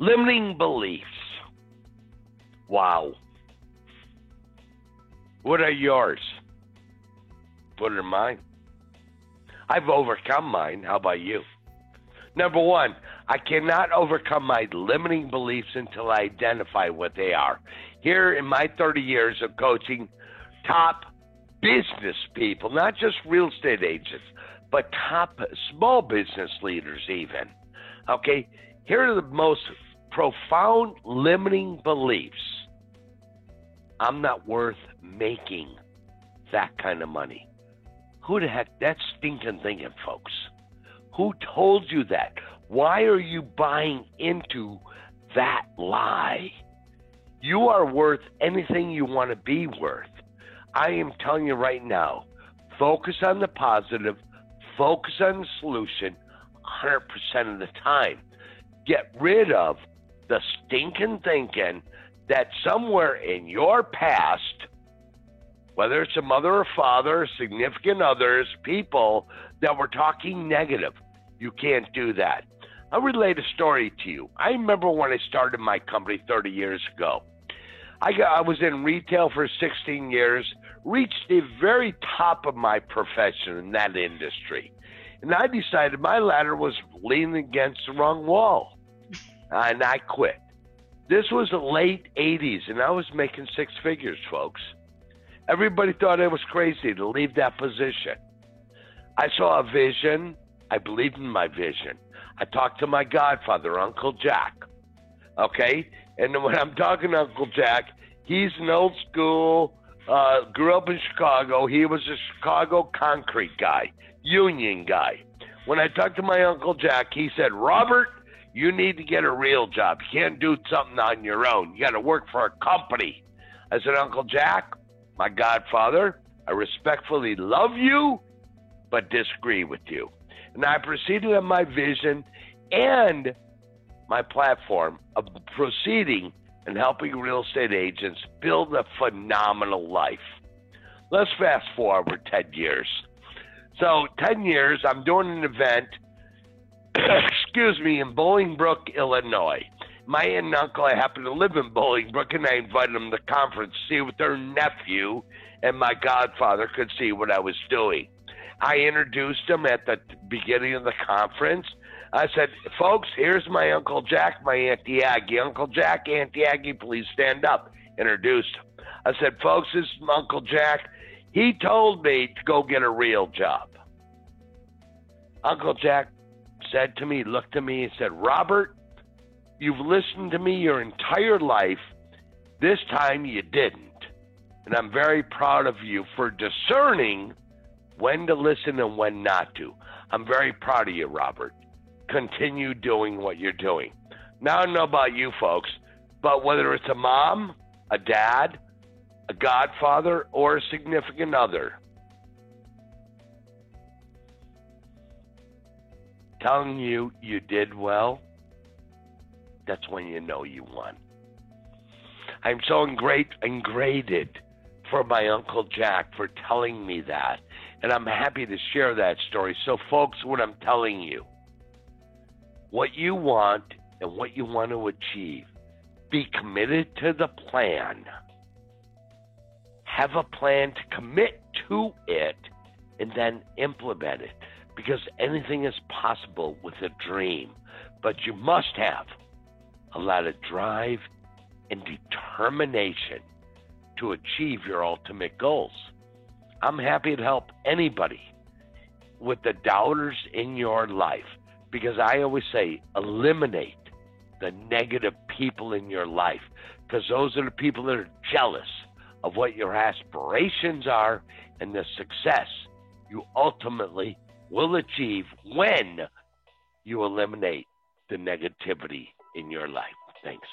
Limiting beliefs. Wow. What are yours? What are mine? I've overcome mine. How about you? Number one, I cannot overcome my limiting beliefs until I identify what they are. Here in my 30 years of coaching top business people, not just real estate agents, but top small business leaders, even. Okay, here are the most profound limiting beliefs. I'm not worth making that kind of money. Who the heck? That's stinking thinking, folks. Who told you that? Why are you buying into that lie? You are worth anything you want to be worth. I am telling you right now focus on the positive, focus on the solution 100% of the time. Get rid of the stinking thinking that somewhere in your past, whether it's a mother or father, significant others, people that were talking negative, you can't do that. I'll relate a story to you. I remember when I started my company 30 years ago. I, got, I was in retail for 16 years, reached the very top of my profession in that industry. And I decided my ladder was leaning against the wrong wall. And I quit. This was the late 80s, and I was making six figures, folks. Everybody thought I was crazy to leave that position. I saw a vision. I believed in my vision. I talked to my godfather, Uncle Jack. Okay? And when I'm talking to Uncle Jack, he's an old school, uh, grew up in Chicago. He was a Chicago concrete guy, union guy. When I talked to my Uncle Jack, he said, Robert, you need to get a real job. You can't do something on your own. You got to work for a company. I said, Uncle Jack, my godfather, I respectfully love you, but disagree with you. And I proceeded on my vision and my platform of proceeding and helping real estate agents build a phenomenal life. Let's fast forward 10 years. So, 10 years, I'm doing an event, excuse me, in Bolingbrook, Illinois. My aunt and uncle, I happen to live in Bolingbrook, and I invited them to the conference to see what their nephew and my godfather could see what I was doing. I introduced them at the beginning of the conference. I said, folks, here's my Uncle Jack, my Auntie Aggie. Uncle Jack, Auntie Aggie, please stand up. Introduced. I said, folks, this is Uncle Jack. He told me to go get a real job. Uncle Jack said to me, looked at me and said, Robert, you've listened to me your entire life. This time you didn't. And I'm very proud of you for discerning when to listen and when not to. I'm very proud of you, Robert. Continue doing what you're doing. Now, I don't know about you folks, but whether it's a mom, a dad, a godfather, or a significant other, telling you you did well, that's when you know you won. I'm so ingrat- ingraded for my Uncle Jack for telling me that. And I'm happy to share that story. So, folks, what I'm telling you, what you want and what you want to achieve, be committed to the plan. Have a plan to commit to it and then implement it because anything is possible with a dream. But you must have a lot of drive and determination to achieve your ultimate goals. I'm happy to help anybody with the doubters in your life because I always say eliminate the negative people in your life because those are the people that are jealous of what your aspirations are and the success you ultimately will achieve when you eliminate the negativity in your life. Thanks.